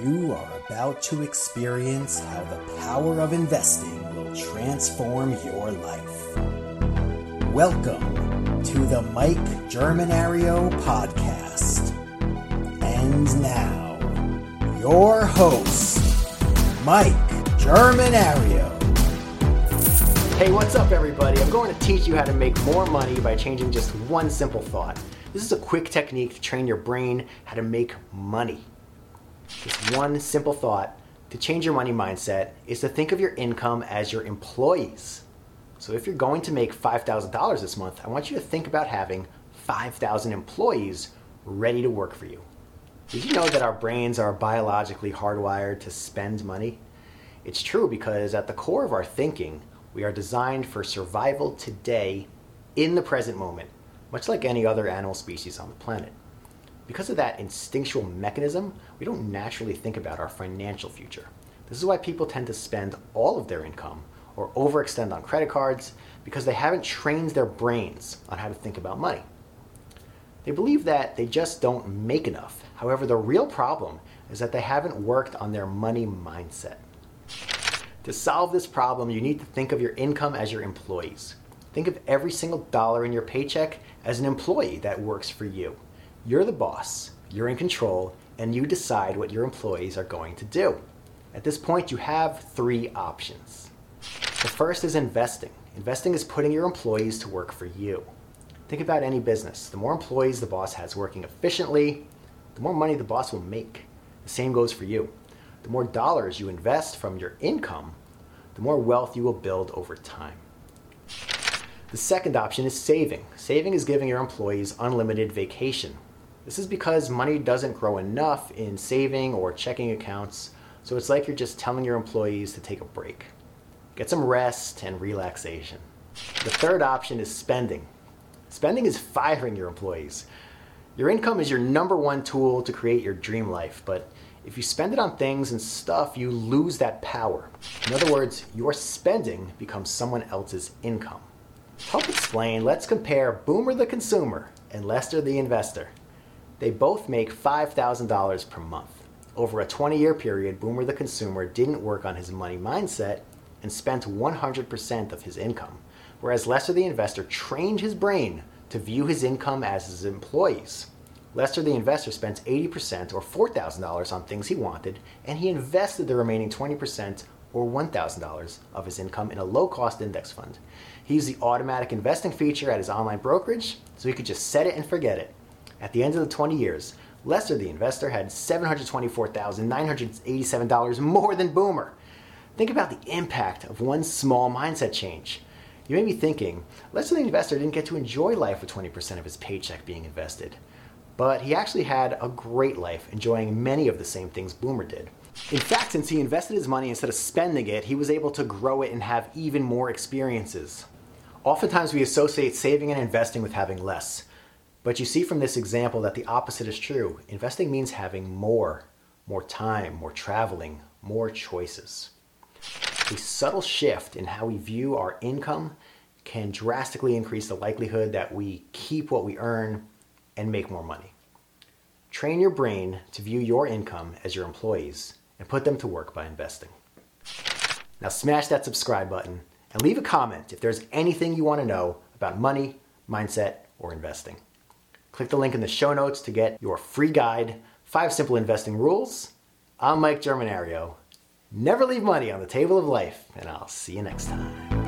You are about to experience how the power of investing will transform your life. Welcome to the Mike Germinario podcast. And now, your host, Mike Germinario. Hey, what's up, everybody? I'm going to teach you how to make more money by changing just one simple thought. This is a quick technique to train your brain how to make money. Just one simple thought to change your money mindset is to think of your income as your employees. So if you're going to make $5,000 this month, I want you to think about having 5,000 employees ready to work for you. Did you know that our brains are biologically hardwired to spend money? It's true because at the core of our thinking, we are designed for survival today in the present moment, much like any other animal species on the planet. Because of that instinctual mechanism, we don't naturally think about our financial future. This is why people tend to spend all of their income or overextend on credit cards because they haven't trained their brains on how to think about money. They believe that they just don't make enough. However, the real problem is that they haven't worked on their money mindset. To solve this problem, you need to think of your income as your employees. Think of every single dollar in your paycheck as an employee that works for you. You're the boss, you're in control, and you decide what your employees are going to do. At this point, you have three options. The first is investing. Investing is putting your employees to work for you. Think about any business. The more employees the boss has working efficiently, the more money the boss will make. The same goes for you. The more dollars you invest from your income, the more wealth you will build over time. The second option is saving. Saving is giving your employees unlimited vacation. This is because money doesn't grow enough in saving or checking accounts, so it's like you're just telling your employees to take a break. Get some rest and relaxation. The third option is spending. Spending is firing your employees. Your income is your number one tool to create your dream life, but if you spend it on things and stuff, you lose that power. In other words, your spending becomes someone else's income. To help explain, let's compare Boomer the consumer and Lester the investor. They both make $5,000 per month. Over a 20 year period, Boomer the consumer didn't work on his money mindset and spent 100% of his income, whereas Lester the investor trained his brain to view his income as his employees. Lester the investor spent 80% or $4,000 on things he wanted, and he invested the remaining 20% or $1,000 of his income in a low cost index fund. He used the automatic investing feature at his online brokerage so he could just set it and forget it. At the end of the 20 years, Lester the investor had $724,987 more than Boomer. Think about the impact of one small mindset change. You may be thinking, Lester the investor didn't get to enjoy life with 20% of his paycheck being invested. But he actually had a great life, enjoying many of the same things Boomer did. In fact, since he invested his money instead of spending it, he was able to grow it and have even more experiences. Oftentimes, we associate saving and investing with having less. But you see from this example that the opposite is true. Investing means having more, more time, more traveling, more choices. A subtle shift in how we view our income can drastically increase the likelihood that we keep what we earn and make more money. Train your brain to view your income as your employees and put them to work by investing. Now, smash that subscribe button and leave a comment if there's anything you want to know about money, mindset, or investing. Click the link in the show notes to get your free guide, Five Simple Investing Rules. I'm Mike Germinario. Never leave money on the table of life, and I'll see you next time.